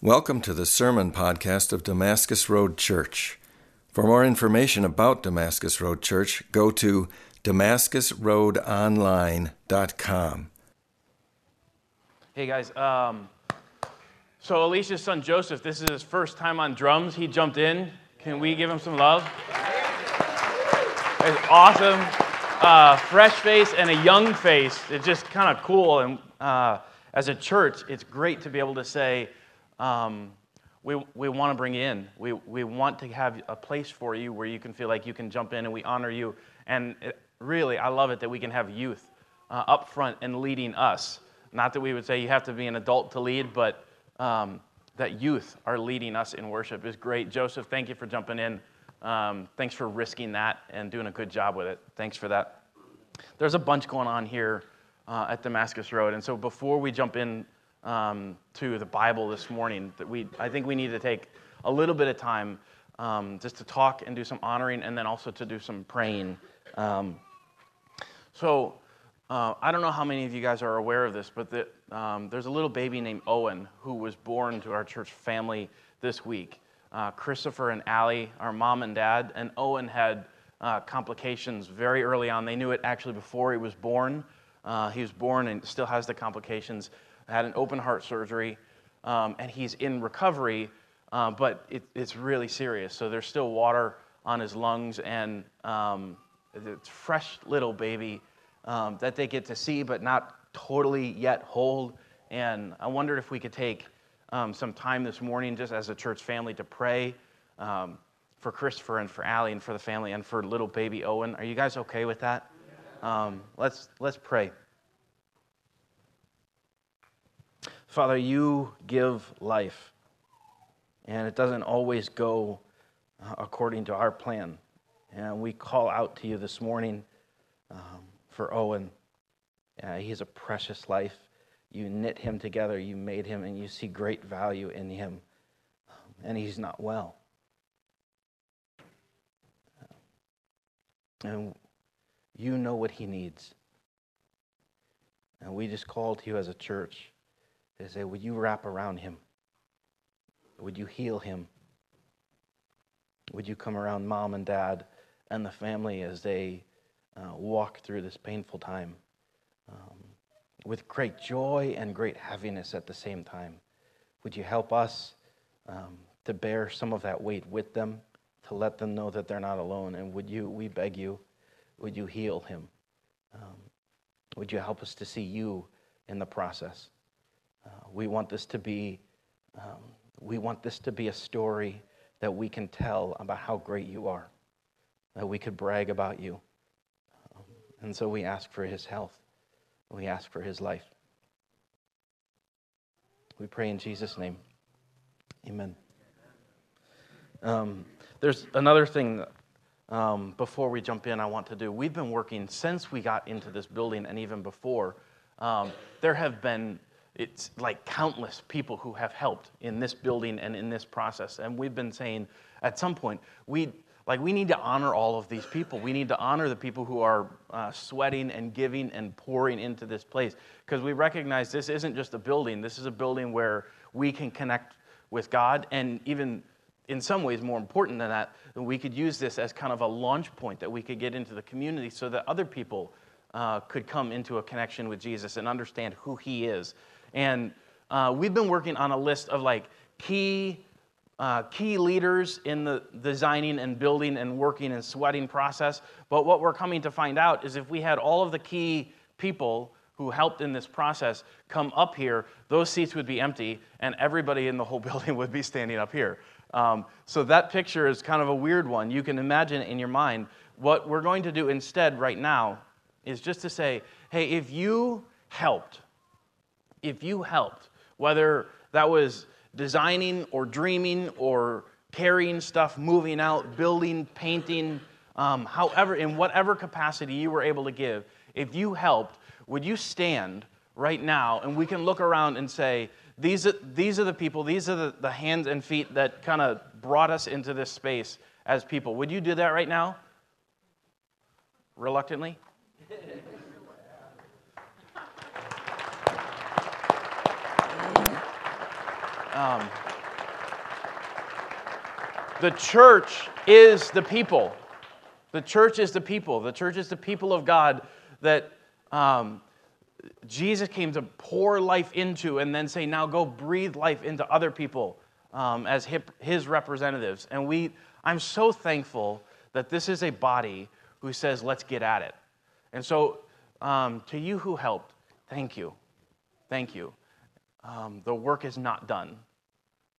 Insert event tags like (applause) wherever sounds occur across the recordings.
Welcome to the sermon podcast of Damascus Road Church. For more information about Damascus Road Church, go to damascusroadonline.com. Hey guys, um, so Alicia's son Joseph, this is his first time on drums. He jumped in. Can we give him some love? It's awesome. Uh, fresh face and a young face. It's just kind of cool. And uh, as a church, it's great to be able to say, um, we, we want to bring you in. We, we want to have a place for you where you can feel like you can jump in and we honor you. And it, really, I love it that we can have youth uh, up front and leading us. Not that we would say you have to be an adult to lead, but um, that youth are leading us in worship is great. Joseph, thank you for jumping in. Um, thanks for risking that and doing a good job with it. Thanks for that. There's a bunch going on here uh, at Damascus Road. And so before we jump in um, to the Bible this morning, that we, I think we need to take a little bit of time um, just to talk and do some honoring and then also to do some praying. Um, so uh, I don't know how many of you guys are aware of this, but the, um, there's a little baby named Owen who was born to our church family this week. Uh, Christopher and Allie, our mom and dad, and Owen had uh, complications very early on. They knew it actually before he was born. Uh, he was born and still has the complications. Had an open heart surgery, um, and he's in recovery, uh, but it, it's really serious. So there's still water on his lungs, and um, it's fresh little baby um, that they get to see, but not totally yet hold. And I wondered if we could take um, some time this morning, just as a church family, to pray um, for Christopher and for Allie and for the family and for little baby Owen. Are you guys okay with that? Um, let's let's pray. Father, you give life, and it doesn't always go uh, according to our plan. And we call out to you this morning um, for Owen. Uh, he's a precious life. You knit him together, you made him, and you see great value in him. And he's not well. And you know what he needs. And we just call to you as a church to say, Would you wrap around him? Would you heal him? Would you come around mom and dad and the family as they uh, walk through this painful time um, with great joy and great heaviness at the same time? Would you help us um, to bear some of that weight with them, to let them know that they're not alone? And would you, we beg you, would you heal him? Um, would you help us to see you in the process? Uh, we want this to be, um, we want this to be a story that we can tell about how great you are, that we could brag about you. Um, and so we ask for his health. We ask for his life. We pray in Jesus' name. Amen. Um, there's another thing um, before we jump in I want to do. We've been working since we got into this building and even before. Um, there have been it's like countless people who have helped in this building and in this process. And we've been saying at some point, we like we need to honor all of these people. We need to honor the people who are uh, sweating and giving and pouring into this place because we recognize this isn't just a building. This is a building where we can connect with God and even in some ways more important than that, we could use this as kind of a launch point that we could get into the community so that other people uh, could come into a connection with Jesus and understand who he is and uh, we've been working on a list of like key uh, key leaders in the designing and building and working and sweating process. But what we're coming to find out is if we had all of the key people who helped in this process come up here, those seats would be empty and everybody in the whole (laughs) building would be standing up here. Um, so that picture is kind of a weird one. You can imagine in your mind. What we're going to do instead right now is just to say, hey, if you helped, if you helped, whether that was designing or dreaming or carrying stuff, moving out, building, painting, um, however, in whatever capacity you were able to give, if you helped, would you stand right now and we can look around and say, these are, these are the people, these are the, the hands and feet that kind of brought us into this space as people. Would you do that right now? Reluctantly? (laughs) Um, the church is the people. The church is the people. The church is the people of God that um, Jesus came to pour life into and then say, now go breathe life into other people um, as his representatives. And we, I'm so thankful that this is a body who says, let's get at it. And so, um, to you who helped, thank you. Thank you. Um, the work is not done.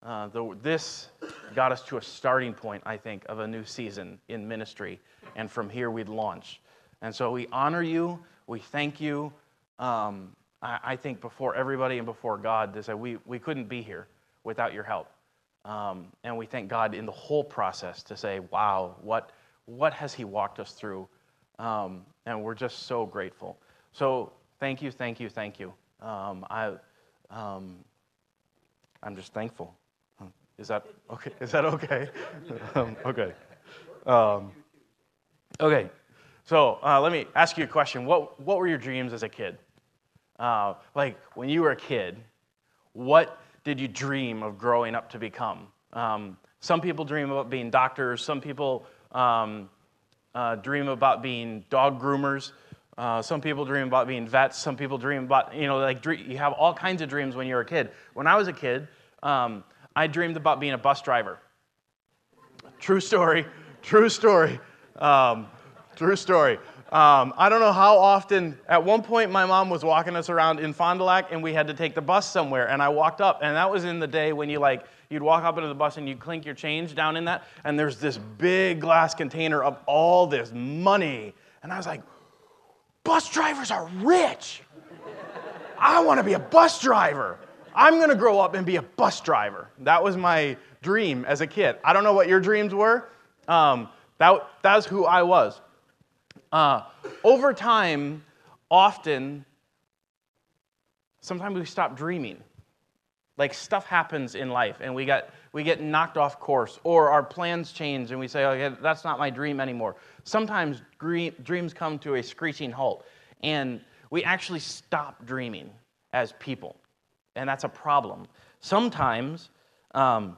Uh, the, this got us to a starting point, I think, of a new season in ministry. And from here, we'd launch. And so we honor you. We thank you. Um, I, I, think before everybody and before God, to say we, we couldn't be here without your help. Um, and we thank God in the whole process to say, wow, what, what has He walked us through? Um, and we're just so grateful. So thank you, thank you, thank you. Um, I, um, I'm just thankful. Is that okay? (laughs) Is that okay? (laughs) um, okay. Um, okay. So uh, let me ask you a question. What, what were your dreams as a kid? Uh, like when you were a kid, what did you dream of growing up to become? Um, some people dream about being doctors. Some people um, uh, dream about being dog groomers. Uh, some people dream about being vets. Some people dream about, you know, like you have all kinds of dreams when you're a kid. When I was a kid, um, I dreamed about being a bus driver. True story, true story, um, true story. Um, I don't know how often, at one point, my mom was walking us around in Fond du Lac and we had to take the bus somewhere. And I walked up, and that was in the day when you like, you'd walk up into the bus and you'd clink your change down in that, and there's this big glass container of all this money. And I was like, bus drivers are rich. I want to be a bus driver. I'm going to grow up and be a bus driver. That was my dream as a kid. I don't know what your dreams were. Um, that, that's who I was. Uh, over time, often, sometimes we stop dreaming. Like stuff happens in life and we, got, we get knocked off course, or our plans change and we say, okay, that's not my dream anymore. Sometimes dreams come to a screeching halt and we actually stop dreaming as people and that's a problem. Sometimes, um,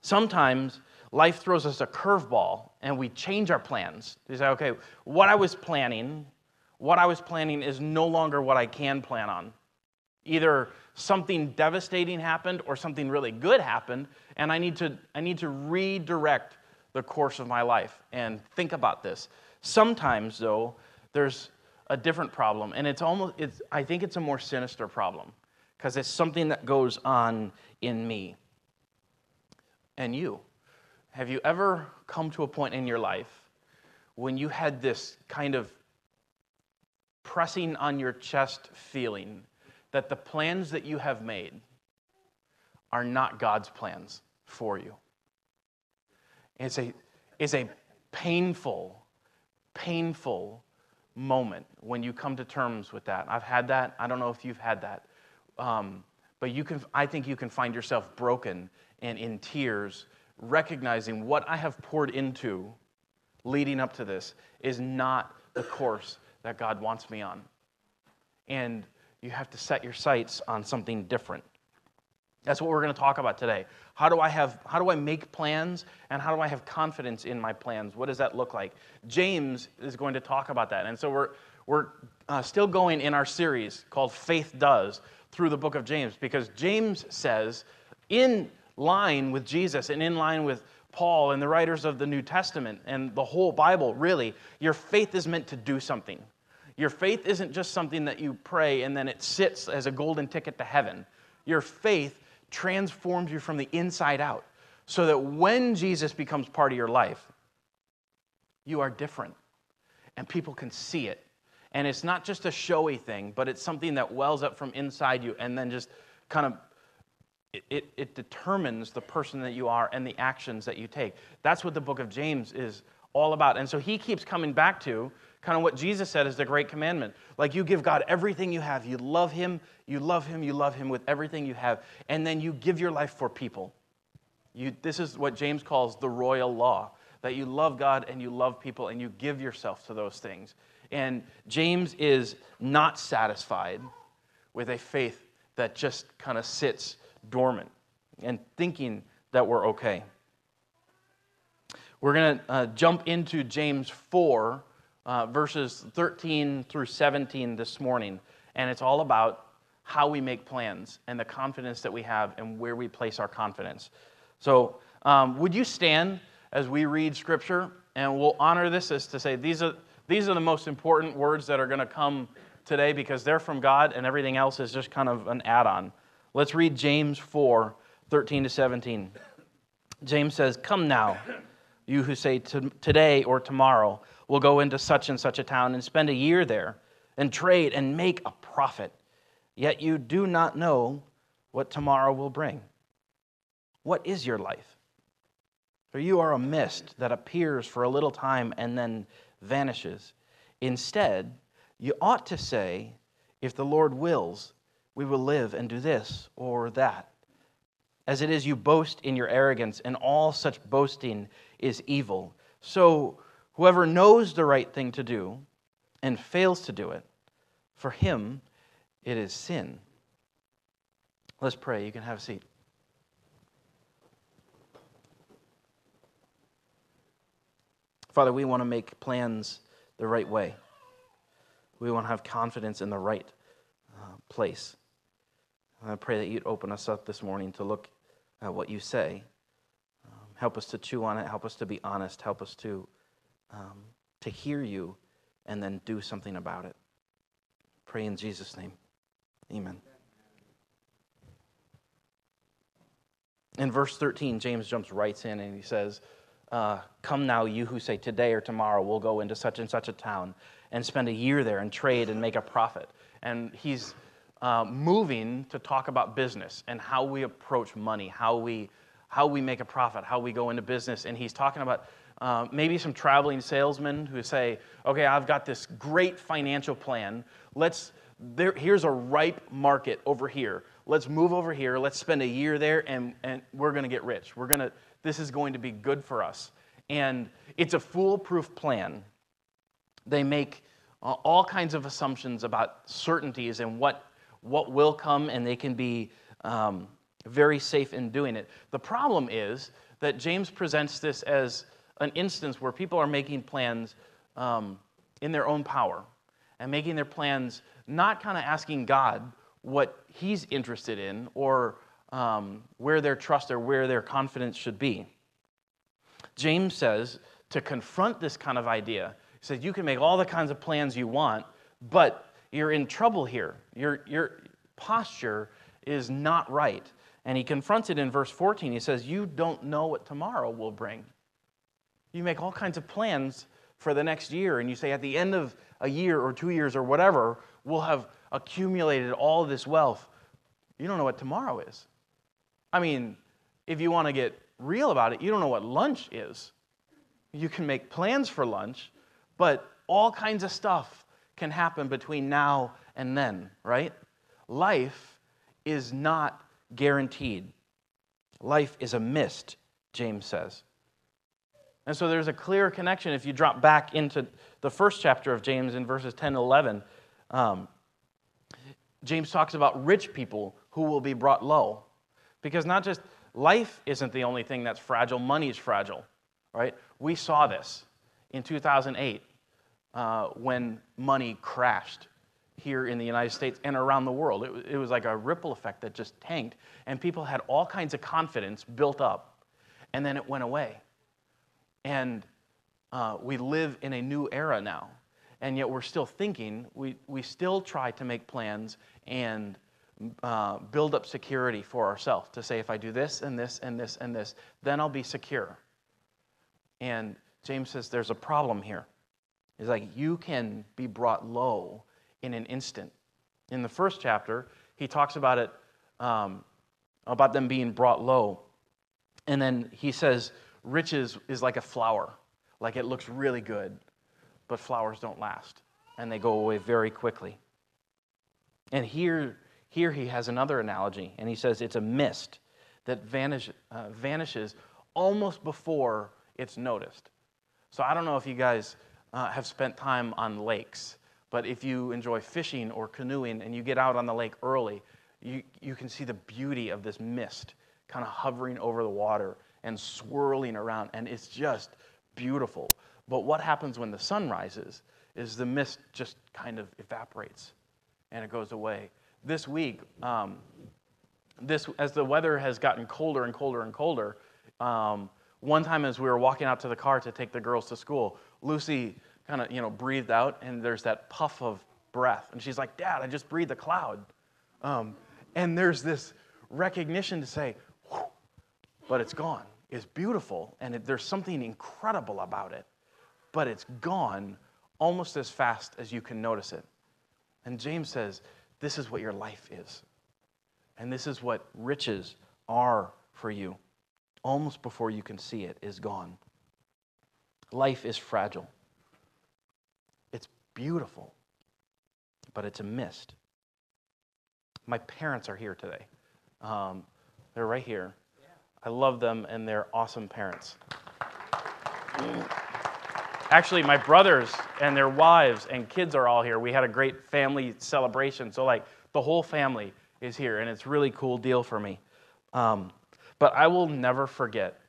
sometimes life throws us a curveball and we change our plans. We say, okay, what I was planning, what I was planning is no longer what I can plan on. Either something devastating happened or something really good happened, and I need to, I need to redirect the course of my life and think about this. Sometimes, though, there's a different problem, and it's almost, it's, I think it's a more sinister problem because it's something that goes on in me. And you, have you ever come to a point in your life when you had this kind of pressing on your chest feeling that the plans that you have made are not God's plans for you? It's a, it's a painful, painful moment when you come to terms with that. I've had that. I don't know if you've had that. Um, but you can, I think you can find yourself broken and in tears, recognizing what I have poured into leading up to this is not the course that God wants me on. And you have to set your sights on something different. That's what we're going to talk about today. How do I have how do I make plans and how do I have confidence in my plans? What does that look like? James is going to talk about that. And so we're we're uh, still going in our series called Faith Does through the book of James because James says, in line with Jesus and in line with Paul and the writers of the New Testament and the whole Bible, really, your faith is meant to do something. Your faith isn't just something that you pray and then it sits as a golden ticket to heaven. Your faith transforms you from the inside out so that when Jesus becomes part of your life, you are different and people can see it and it's not just a showy thing, but it's something that wells up from inside you and then just kind of it, it, it, determines the person that you are and the actions that you take. That's what the book of James is all about. And so he keeps coming back to kind of what Jesus said is the great commandment. Like you give God everything you have. You love him, you love him, you love him with everything you have. And then you give your life for people. You, this is what James calls the royal law that you love God and you love people and you give yourself to those things. And James is not satisfied with a faith that just kind of sits dormant and thinking that we're okay. We're going to uh, jump into James 4, uh, verses 13 through 17 this morning, and it's all about how we make plans and the confidence that we have and where we place our confidence. So, um, would you stand as we read Scripture? And we'll honor this as to say these are, these are the most important words that are going to come today because they're from God and everything else is just kind of an add on. Let's read James 4 13 to 17. James says, Come now, you who say today or tomorrow, we'll go into such and such a town and spend a year there and trade and make a profit. Yet you do not know what tomorrow will bring. What is your life? For you are a mist that appears for a little time and then vanishes. Instead, you ought to say, If the Lord wills, we will live and do this or that. As it is, you boast in your arrogance, and all such boasting is evil. So, whoever knows the right thing to do and fails to do it, for him it is sin. Let's pray. You can have a seat. Father, we want to make plans the right way. We want to have confidence in the right uh, place. I pray that you'd open us up this morning to look at what you say. Um, help us to chew on it. Help us to be honest. Help us to, um, to hear you and then do something about it. Pray in Jesus' name. Amen. In verse 13, James jumps right in and he says, uh, Come now, you who say today or tomorrow we'll go into such and such a town and spend a year there and trade and make a profit. And he's uh, moving to talk about business and how we approach money, how we, how we make a profit, how we go into business. And he's talking about uh, maybe some traveling salesmen who say, okay, I've got this great financial plan. Let's, there, here's a ripe market over here. Let's move over here. Let's spend a year there and, and we're going to get rich. We're going to, this is going to be good for us. And it's a foolproof plan. They make uh, all kinds of assumptions about certainties and what, what will come, and they can be um, very safe in doing it. The problem is that James presents this as an instance where people are making plans um, in their own power and making their plans not kind of asking God what he's interested in or um, where their trust or where their confidence should be. James says to confront this kind of idea, he says, You can make all the kinds of plans you want, but you're in trouble here. Your, your posture is not right. And he confronts it in verse 14. He says, You don't know what tomorrow will bring. You make all kinds of plans for the next year, and you say, At the end of a year or two years or whatever, we'll have accumulated all this wealth. You don't know what tomorrow is. I mean, if you want to get real about it, you don't know what lunch is. You can make plans for lunch, but all kinds of stuff can happen between now and then, right? Life is not guaranteed. Life is a mist, James says. And so there's a clear connection if you drop back into the first chapter of James in verses 10 and 11. Um, James talks about rich people who will be brought low. Because not just life isn't the only thing that's fragile, money is fragile, right? We saw this in 2008 uh, when money crashed here in the United States and around the world. It, it was like a ripple effect that just tanked, and people had all kinds of confidence built up, and then it went away. And uh, we live in a new era now, and yet we're still thinking, we, we still try to make plans and uh, build up security for ourselves to say, if I do this and this and this and this, then I'll be secure. And James says there's a problem here. It's like you can be brought low in an instant. In the first chapter, he talks about it, um, about them being brought low. And then he says, riches is like a flower, like it looks really good, but flowers don't last, and they go away very quickly. And here, here he has another analogy, and he says it's a mist that vanish, uh, vanishes almost before it's noticed. So I don't know if you guys uh, have spent time on lakes, but if you enjoy fishing or canoeing and you get out on the lake early, you, you can see the beauty of this mist kind of hovering over the water and swirling around, and it's just beautiful. But what happens when the sun rises is the mist just kind of evaporates and it goes away. This week, um, this, as the weather has gotten colder and colder and colder, um, one time as we were walking out to the car to take the girls to school, Lucy kind of, you know, breathed out and there's that puff of breath. And she's like, Dad, I just breathed a cloud. Um, and there's this recognition to say, but it's gone. It's beautiful and it, there's something incredible about it, but it's gone almost as fast as you can notice it. And James says, This is what your life is. And this is what riches are for you. Almost before you can see it, is gone. Life is fragile. It's beautiful, but it's a mist. My parents are here today. Um, they're right here. I love them, and they're awesome parents. Actually, my brothers and their wives and kids are all here. We had a great family celebration. So, like, the whole family is here, and it's really cool deal for me. Um, but I will never forget,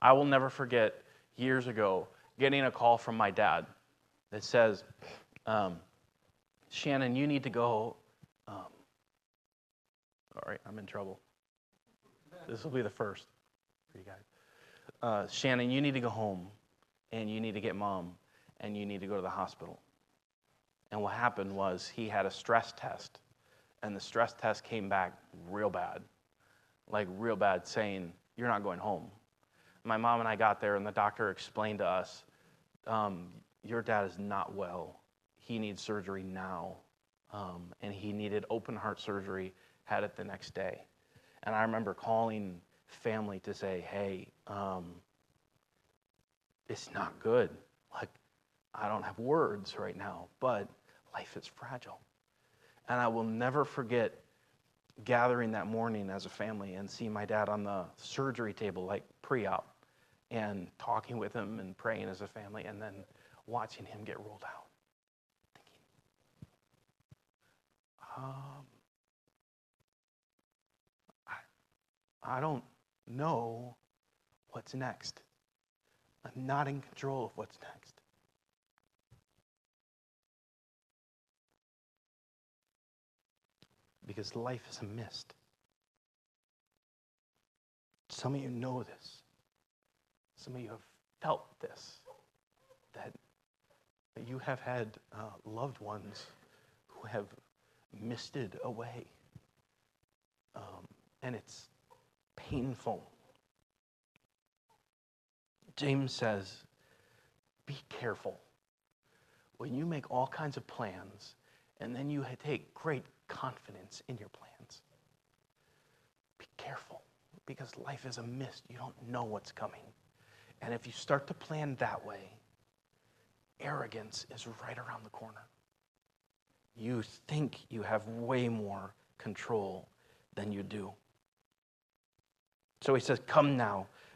I will never forget years ago getting a call from my dad that says, um, Shannon, you need to go. Um, all right, I'm in trouble. This will be the first for you guys. Uh, Shannon, you need to go home and you need to get mom and you need to go to the hospital. And what happened was he had a stress test, and the stress test came back real bad like real bad, saying, You're not going home. My mom and I got there, and the doctor explained to us, um, Your dad is not well. He needs surgery now. Um, and he needed open heart surgery, had it the next day. And I remember calling family to say, Hey, um, it's not good. Like, I don't have words right now, but life is fragile. And I will never forget gathering that morning as a family and seeing my dad on the surgery table, like pre op, and talking with him and praying as a family, and then watching him get rolled out. Thinking, um, I, I don't know what's next. I'm not in control of what's next. because life is a mist. Some of you know this. Some of you have felt this that, that you have had uh, loved ones who have misted away. Um, and it's painful. James says, be careful. When you make all kinds of plans and then you take great confidence in your plans. Be careful because life is a mist. You don't know what's coming. And if you start to plan that way, arrogance is right around the corner. You think you have way more control than you do. So he says, Come now,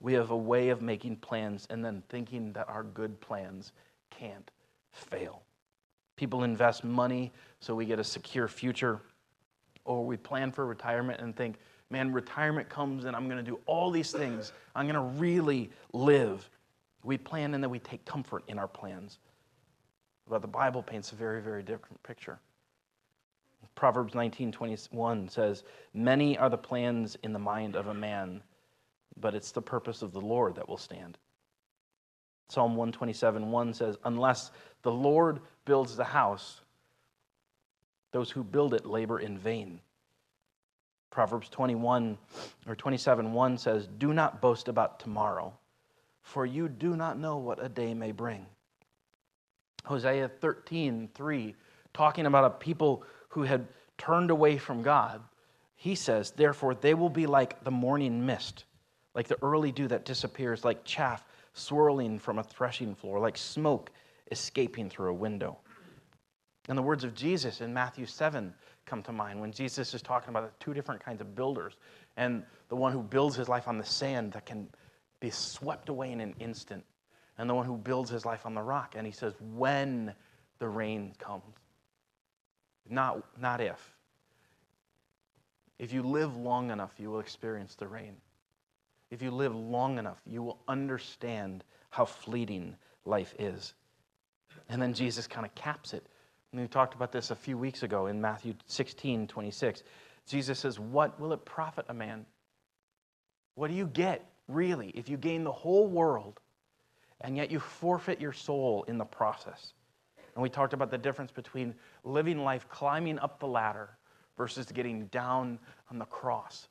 We have a way of making plans and then thinking that our good plans can't fail. People invest money so we get a secure future, or we plan for retirement and think, man, retirement comes and I'm going to do all these things. I'm going to really live. We plan and then we take comfort in our plans. But the Bible paints a very, very different picture. Proverbs 19:21 says, "Many are the plans in the mind of a man, but it's the purpose of the Lord that will stand." Psalm 127:1 says, "Unless the Lord builds the house, those who build it labor in vain." Proverbs 21 or 27 1 says, Do not boast about tomorrow, for you do not know what a day may bring. Hosea 13 3, talking about a people who had turned away from God, he says, Therefore they will be like the morning mist, like the early dew that disappears, like chaff swirling from a threshing floor, like smoke escaping through a window. And the words of Jesus in Matthew 7 come to mind when Jesus is talking about the two different kinds of builders and the one who builds his life on the sand that can be swept away in an instant, and the one who builds his life on the rock. And he says, when the rain comes, not, not if. If you live long enough, you will experience the rain. If you live long enough, you will understand how fleeting life is. And then Jesus kind of caps it. And we talked about this a few weeks ago in Matthew 16, 26. Jesus says, What will it profit a man? What do you get, really, if you gain the whole world and yet you forfeit your soul in the process? And we talked about the difference between living life climbing up the ladder versus getting down on the cross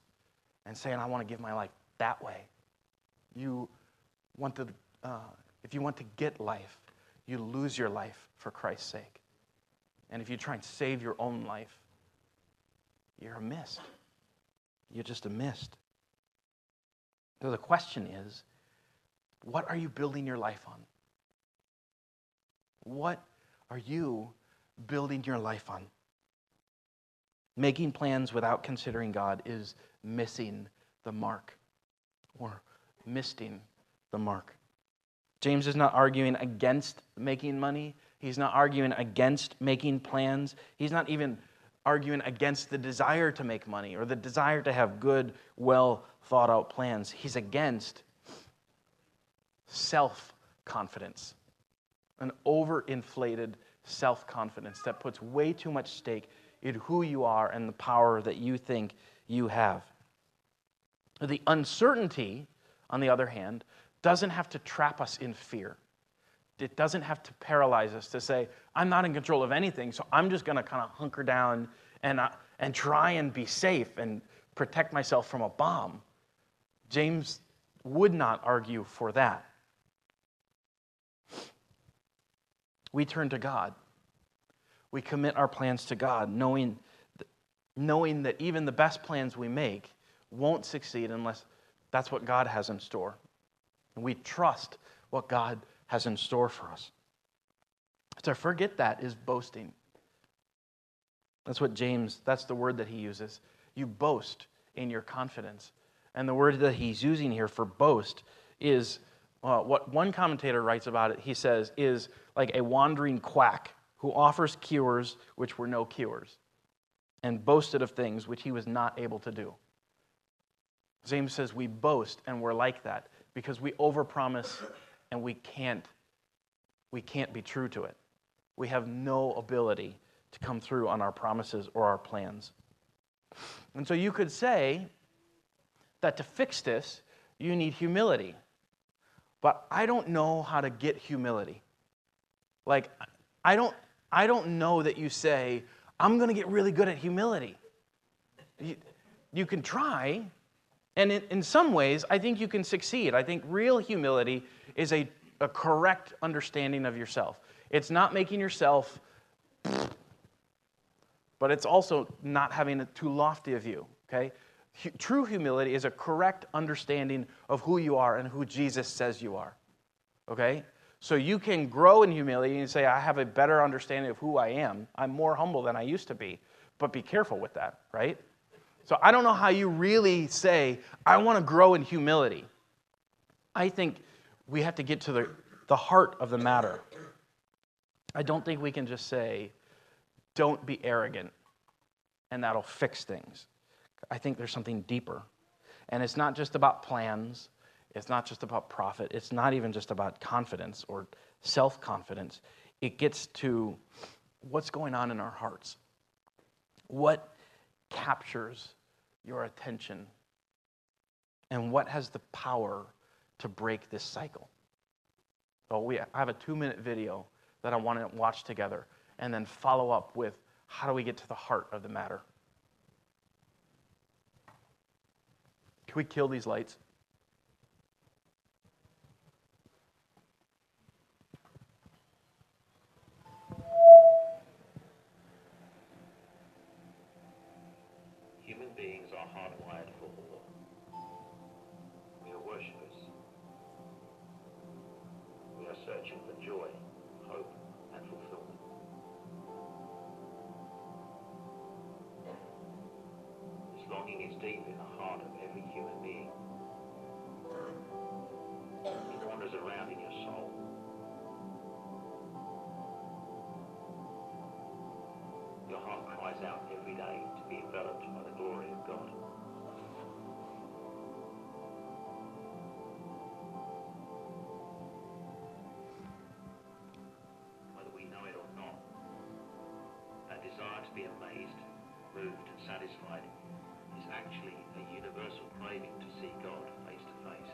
and saying, I want to give my life that way. You want to, uh, if you want to get life, you lose your life for Christ's sake. And if you try and save your own life, you're a mist. You're just a mist. So the question is what are you building your life on? What are you building your life on? Making plans without considering God is missing the mark or misting the mark. James is not arguing against making money. He's not arguing against making plans. He's not even arguing against the desire to make money or the desire to have good, well thought out plans. He's against self confidence, an overinflated self confidence that puts way too much stake in who you are and the power that you think you have. The uncertainty, on the other hand, doesn't have to trap us in fear. It doesn't have to paralyze us to say, I'm not in control of anything, so I'm just going to kind of hunker down and, uh, and try and be safe and protect myself from a bomb. James would not argue for that. We turn to God. We commit our plans to God, knowing, knowing that even the best plans we make won't succeed unless that's what God has in store. And we trust what God has in store for us. To forget that is boasting. That's what James, that's the word that he uses. You boast in your confidence. And the word that he's using here for boast is uh, what one commentator writes about it, he says, is like a wandering quack who offers cures which were no cures and boasted of things which he was not able to do. James says we boast and we're like that because we overpromise and we can't we can't be true to it. We have no ability to come through on our promises or our plans. And so you could say that to fix this, you need humility. But I don't know how to get humility. Like I don't I don't know that you say, I'm going to get really good at humility. You, you can try, and in, in some ways, I think you can succeed. I think real humility is a, a correct understanding of yourself. It's not making yourself, (sniffs) but it's also not having a too lofty a view, okay? True humility is a correct understanding of who you are and who Jesus says you are, okay? So you can grow in humility and say, I have a better understanding of who I am. I'm more humble than I used to be. But be careful with that, right? So I don't know how you really say, I want to grow in humility. I think we have to get to the, the heart of the matter. I don't think we can just say, don't be arrogant, and that'll fix things. I think there's something deeper. And it's not just about plans, it's not just about profit, it's not even just about confidence or self confidence. It gets to what's going on in our hearts. What captures your attention? And what has the power to break this cycle? So we I have a two minute video that I want to watch together and then follow up with how do we get to the heart of the matter? Can we kill these lights? Joy, hope, and fulfillment. This longing is deep in the heart of every human being. It wanders around in your soul. Your heart cries out every day to be enveloped by the glory of God. Satisfied is actually a universal craving to see God face to face.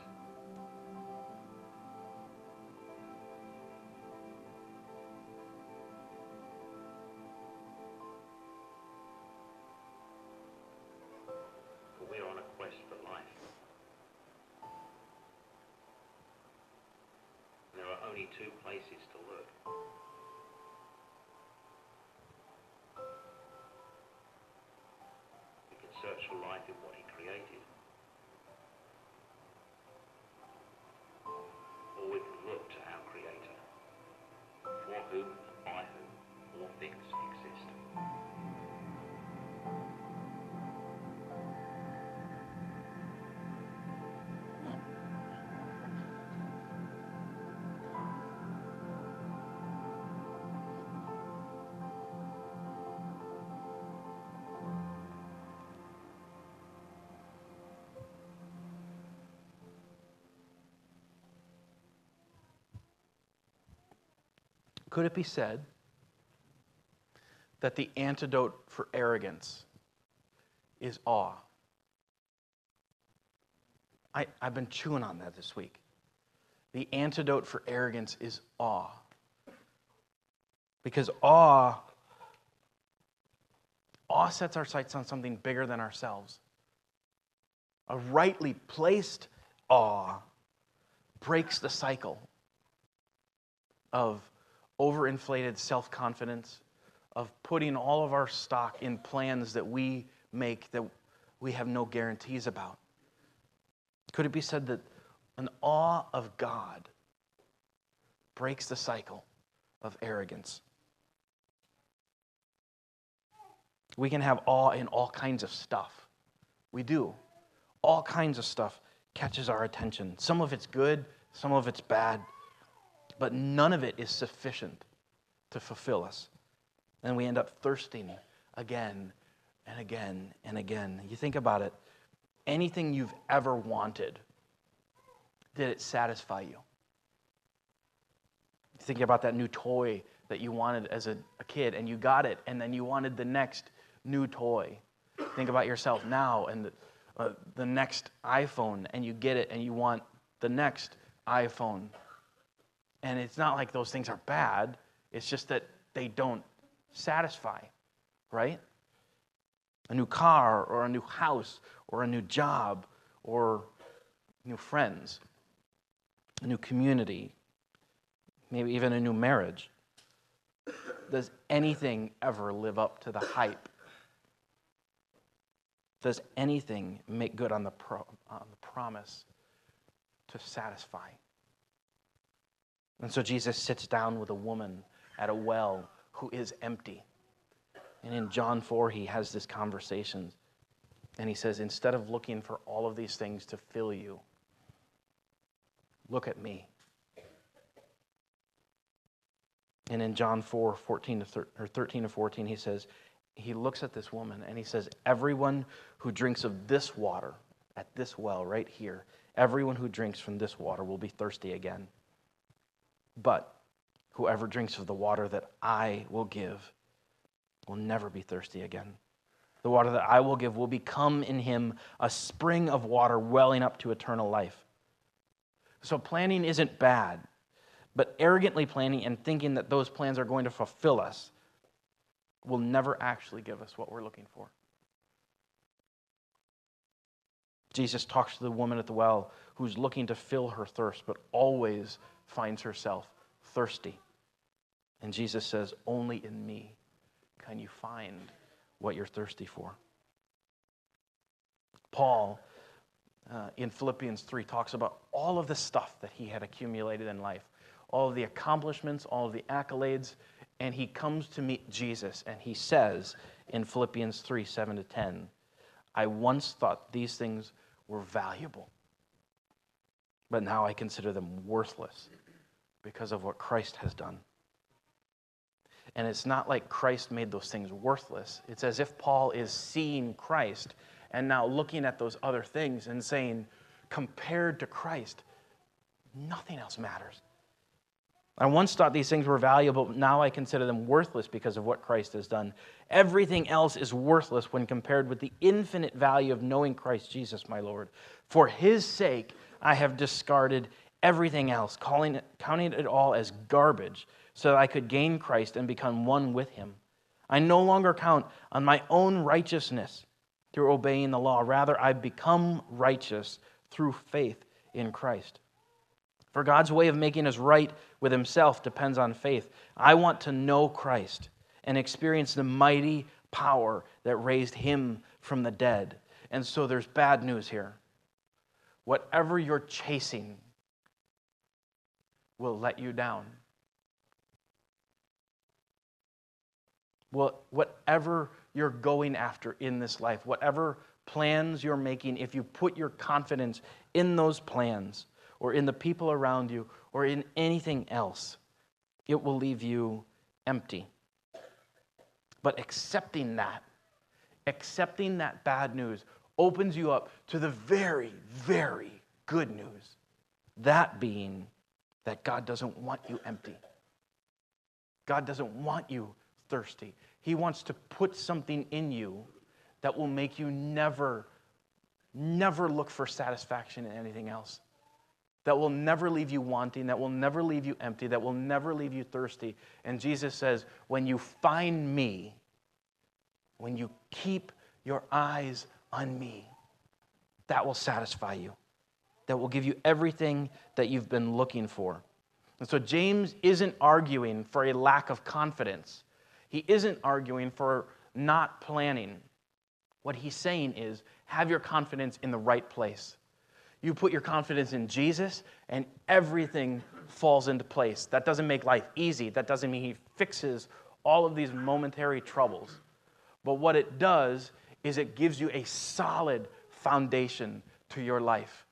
We're on a quest for life. There are only two places to look. In what he Could it be said that the antidote for arrogance is awe? I, I've been chewing on that this week. The antidote for arrogance is awe. Because awe, awe sets our sights on something bigger than ourselves. A rightly placed awe breaks the cycle of overinflated self confidence, of putting all of our stock in plans that we make that we have no guarantees about. Could it be said that an awe of God breaks the cycle of arrogance? We can have awe in all kinds of stuff. We do. All kinds of stuff catches our attention. Some of it's good, some of it's bad but none of it is sufficient to fulfill us. And we end up thirsting again and again and again. You think about it anything you've ever wanted, did it satisfy you? Thinking about that new toy that you wanted as a, a, kid and you got it, and then you wanted the next new toy. Think about yourself now and the, uh, the next iPhone, and you get it and you want the next iPhone. And it's not like those things are bad, it's just that they don't satisfy, right? A new car, or a new house, or a new job, or new friends, a new community, maybe even a new marriage. Does anything ever live up to the hype? Does anything make good on the, pro- on the promise to satisfy? And so Jesus sits down with a woman at a well who is empty. And in John 4, he has this conversation. And he says, instead of looking for all of these things to fill you, look at me. And in John 4, 14 to thir- or 13 to 14, he says, he looks at this woman and he says, Everyone who drinks of this water at this well right here, everyone who drinks from this water will be thirsty again. But whoever drinks of the water that I will give will never be thirsty again. The water that I will give will become in him a spring of water welling up to eternal life. So, planning isn't bad, but arrogantly planning and thinking that those plans are going to fulfill us will never actually give us what we're looking for. Jesus talks to the woman at the well who's looking to fill her thirst, but always finds herself thirsty. And Jesus says, Only in me can you find what you're thirsty for. Paul, uh, in Philippians 3, talks about all of the stuff that he had accumulated in life, all of the accomplishments, all of the accolades, and he comes to meet Jesus and he says in Philippians 3 7 to 10, I once thought these things were valuable, but now I consider them worthless because of what Christ has done. And it's not like Christ made those things worthless. It's as if Paul is seeing Christ and now looking at those other things and saying, compared to Christ, nothing else matters. I once thought these things were valuable, but now I consider them worthless because of what Christ has done. Everything else is worthless when compared with the infinite value of knowing Christ Jesus, my Lord. For his sake, I have discarded everything else, calling it, counting it all as garbage, so that I could gain Christ and become one with him. I no longer count on my own righteousness through obeying the law. Rather, I become righteous through faith in Christ. For God's way of making us right with Himself depends on faith. I want to know Christ and experience the mighty power that raised Him from the dead. And so there's bad news here. Whatever you're chasing will let you down. Well, whatever you're going after in this life, whatever plans you're making, if you put your confidence in those plans or in the people around you or in anything else, it will leave you empty. But accepting that, accepting that bad news, opens you up to the very, very good news. That being that God doesn't want you empty. God doesn't want you thirsty. He wants to put something in you that will make you never, never look for satisfaction in anything else. That will never leave you wanting, that will never leave you empty, that will never leave you thirsty. And Jesus says, when you find me, when you keep your eyes on me, that will satisfy you. That will give you everything that you've been looking for. And so James isn't arguing for a lack of confidence. He isn't arguing for not planning. What he's saying is have your confidence in the right place. You put your confidence in Jesus, and everything falls into place. That doesn't make life easy. That doesn't mean he fixes all of these momentary troubles. But what it does is it gives you a solid foundation to your life.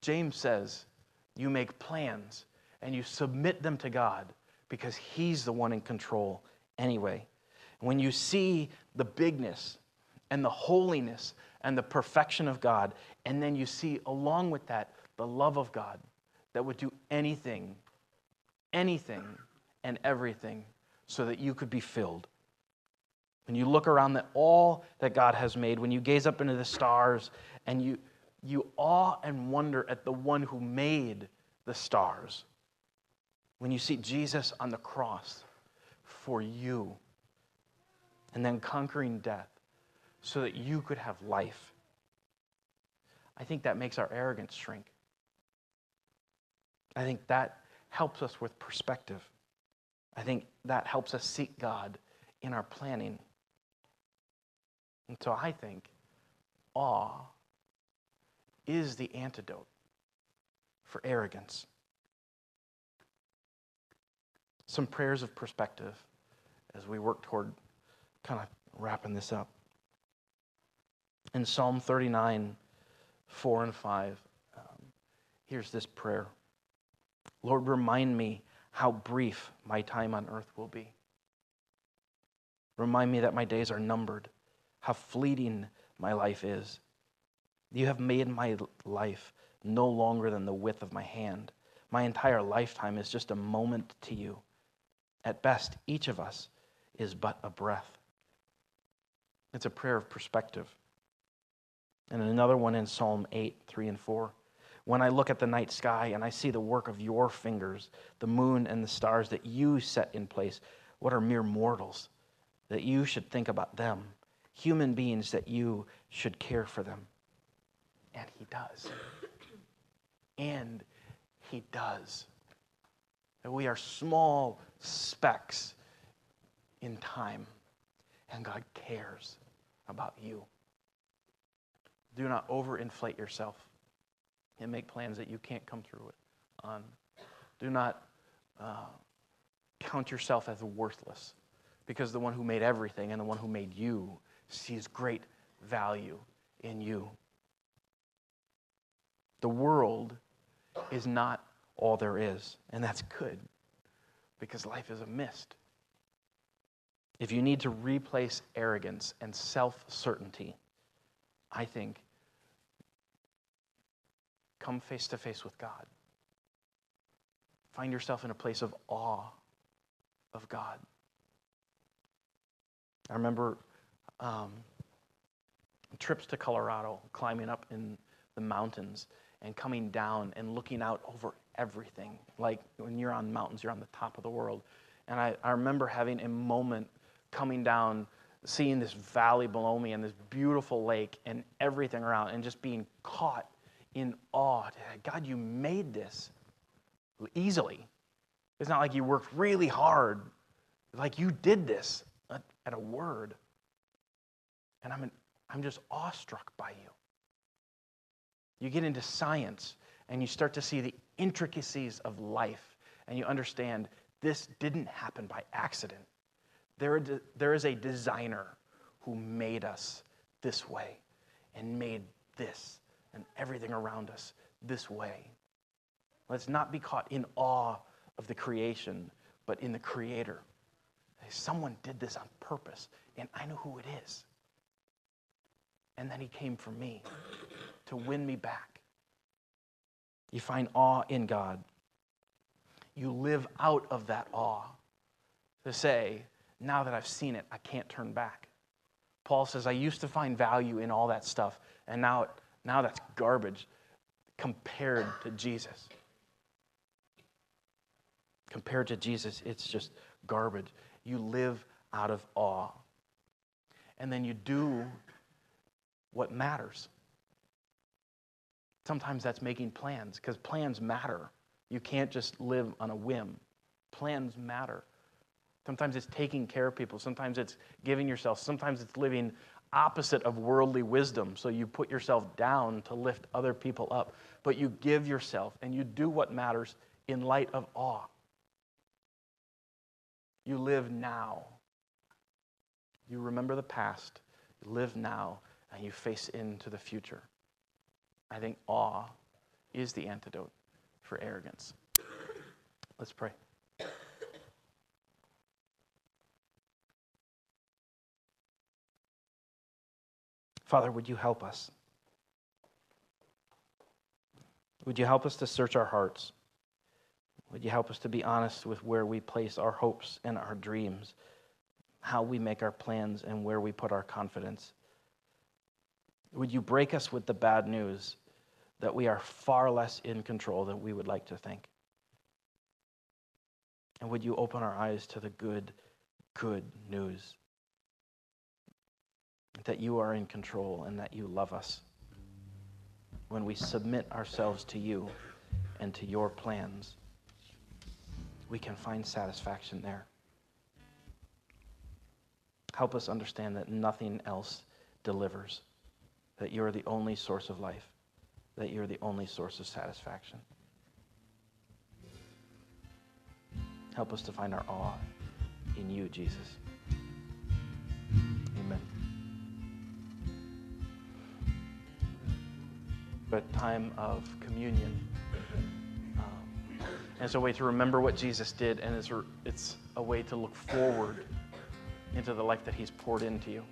James says, You make plans and you submit them to God because He's the one in control anyway. When you see the bigness and the holiness and the perfection of God, and then you see along with that the love of God that would do anything, anything, and everything so that you could be filled. When you look around at all that God has made, when you gaze up into the stars and you, you awe and wonder at the one who made the stars, when you see Jesus on the cross for you and then conquering death so that you could have life, I think that makes our arrogance shrink. I think that helps us with perspective. I think that helps us seek God in our planning. And so I think awe is the antidote for arrogance some prayers of perspective as we work toward kind of wrapping this up. In Psalm 39, 4 and 5, um, here's this prayer Lord, remind me how brief my time on earth will be. Remind me that my days are numbered, how fleeting my life is. You have made my life no longer than the width of my hand. My entire lifetime is just a moment to you. At best, each of us is but a breath. It's a prayer of perspective. And another one in Psalm 8, 3 and 4. When I look at the night sky and I see the work of your fingers, the moon and the stars that you set in place, what are mere mortals that you should think about them? Human beings that you should care for them. And he does. And he does. That we are small specks in time, and God cares about you. Do not overinflate yourself and make plans that you can't come through it on. Do not uh, count yourself as worthless because the one who made everything and the one who made you sees great value in you. The world is not all there is, and that's good because life is a mist. If you need to replace arrogance and self certainty, I think come face to face with God. Find yourself in a place of awe of God. I remember um, trips to Colorado, climbing up in the mountains and coming down and looking out over everything. Like when you're on mountains, you're on the top of the world. And I, I remember having a moment coming down, seeing this valley below me and this beautiful lake and everything around, and just being caught in awe. God, you made this easily. It's not like you worked really hard, like you did this at a word. And I'm, an, I'm just awestruck by you. You get into science and you start to see the intricacies of life, and you understand this didn't happen by accident. There, there is a designer who made us this way and made this and everything around us this way. Let's not be caught in awe of the creation, but in the Creator. Someone did this on purpose, and I know who it is. And then He came for me to win me back. You find awe in God. You live out of that awe to say, now that I've seen it, I can't turn back. Paul says, I used to find value in all that stuff, and now, now that's garbage compared to Jesus. Compared to Jesus, it's just garbage. You live out of awe. And then you do what matters. Sometimes that's making plans because plans matter. You can't just live on a whim. Plans matter. Sometimes it's taking care of people. Sometimes it's giving yourself. Sometimes it's living opposite of worldly wisdom. So you put yourself down to lift other people up. But you give yourself and you do what matters in light of awe. You live now. You remember the past. You live now and you face into the future. I think awe is the antidote for arrogance. Let's pray. Father, would you help us? Would you help us to search our hearts? Would you help us to be honest with where we place our hopes and our dreams, how we make our plans, and where we put our confidence? Would you break us with the bad news that we are far less in control than we would like to think? And would you open our eyes to the good, good news that you are in control and that you love us when we submit ourselves to you and to your plans? We can find satisfaction there. Help us understand that nothing else delivers that you're the only source of life, that you're the only source of satisfaction. Help us to find our awe in you, Jesus. Amen. But time of communion. Um, and it's a way to remember what Jesus did, and it's a, it's a way to look forward into the life that He's poured into you.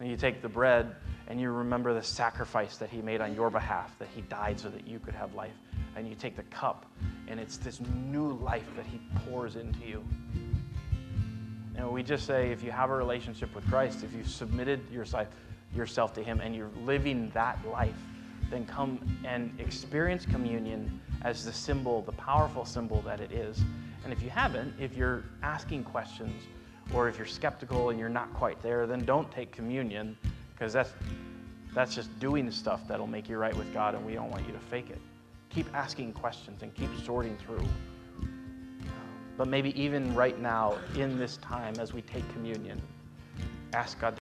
And you take the bread and you remember the sacrifice that he made on your behalf, that he died so that you could have life. And you take the cup, and it's this new life that he pours into you. And we just say if you have a relationship with Christ, if you've submitted yourself to him and you're living that life, then come and experience communion as the symbol, the powerful symbol that it is. And if you haven't, if you're asking questions, or if you're skeptical and you're not quite there, then don't take communion because that's, that's just doing stuff that'll make you right with God, and we don't want you to fake it. Keep asking questions and keep sorting through. Um, but maybe even right now, in this time, as we take communion, ask God